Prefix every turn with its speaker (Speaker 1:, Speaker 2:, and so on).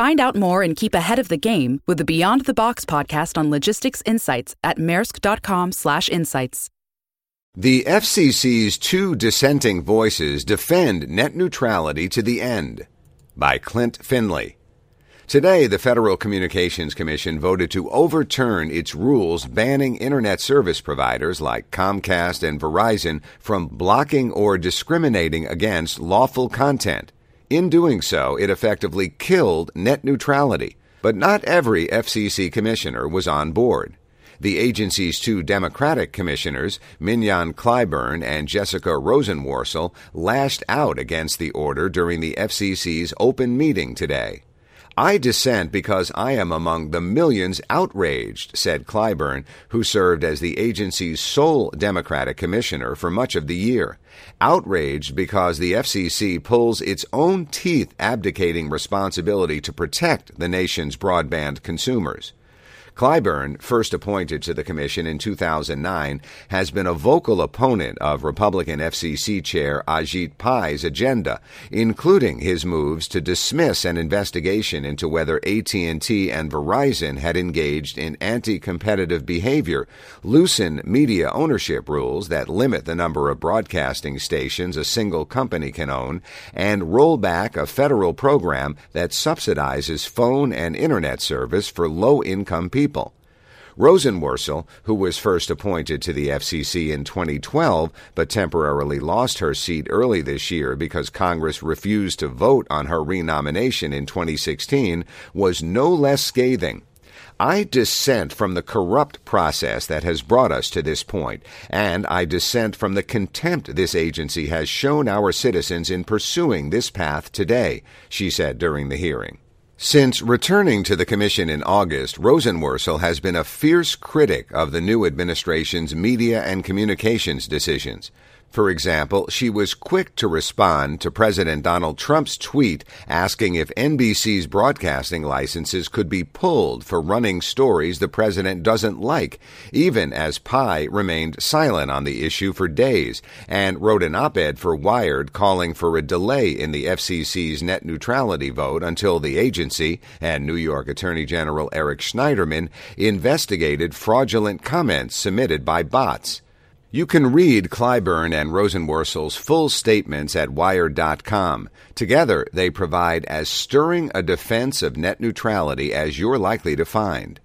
Speaker 1: Find out more and keep ahead of the game with the Beyond the Box podcast on logistics insights at maersk.com/insights.
Speaker 2: The FCC's two dissenting voices defend net neutrality to the end by Klint Finley. Today, the Federal Communications Commission voted to overturn its rules banning Internet service providers like Comcast and Verizon from blocking or discriminating against lawful content. In doing so, it effectively killed net neutrality. But not every FCC commissioner was on board. The agency's two Democratic commissioners, Mignon Clyburn and Jessica Rosenworcel, lashed out against the order during the FCC's open meeting today. I dissent because I am among the millions outraged, said Clyburn, who served as the agency's sole Democratic commissioner for much of the year. Outraged because the FCC pulls its own teeth abdicating responsibility to protect the nation's broadband consumers. Clyburn, first appointed to the commission in 2009, has been a vocal opponent of Republican FCC Chair Ajit Pai's agenda, including his moves to dismiss an investigation into whether AT&T and Verizon had engaged in anti-competitive behavior, loosen media ownership rules that limit the number of broadcasting stations a single company can own, and roll back a federal program that subsidizes phone and internet service for low-income people people. Rosenworcel, who was first appointed to the FCC in 2012 but temporarily lost her seat early this year because Congress refused to vote on her renomination in 2016, was no less scathing. I dissent from the corrupt process that has brought us to this point, and I dissent from the contempt this agency has shown our citizens in pursuing this path today, she said during the hearing. Since returning to the commission in August, Rosenworcel has been a fierce critic of the new administration's media and communications decisions. For example, she was quick to respond to President Donald Trump's tweet asking if NBC's broadcasting licenses could be pulled for running stories the president doesn't like, even as Pai remained silent on the issue for days and wrote an op ed for Wired calling for a delay in the FCC's net neutrality vote until the agency and New York Attorney General Eric Schneiderman investigated fraudulent comments submitted by bots. You can read Clyburn and Rosenworcel's full statements at Wired.com. Together, they provide as stirring a defense of net neutrality as you're likely to find.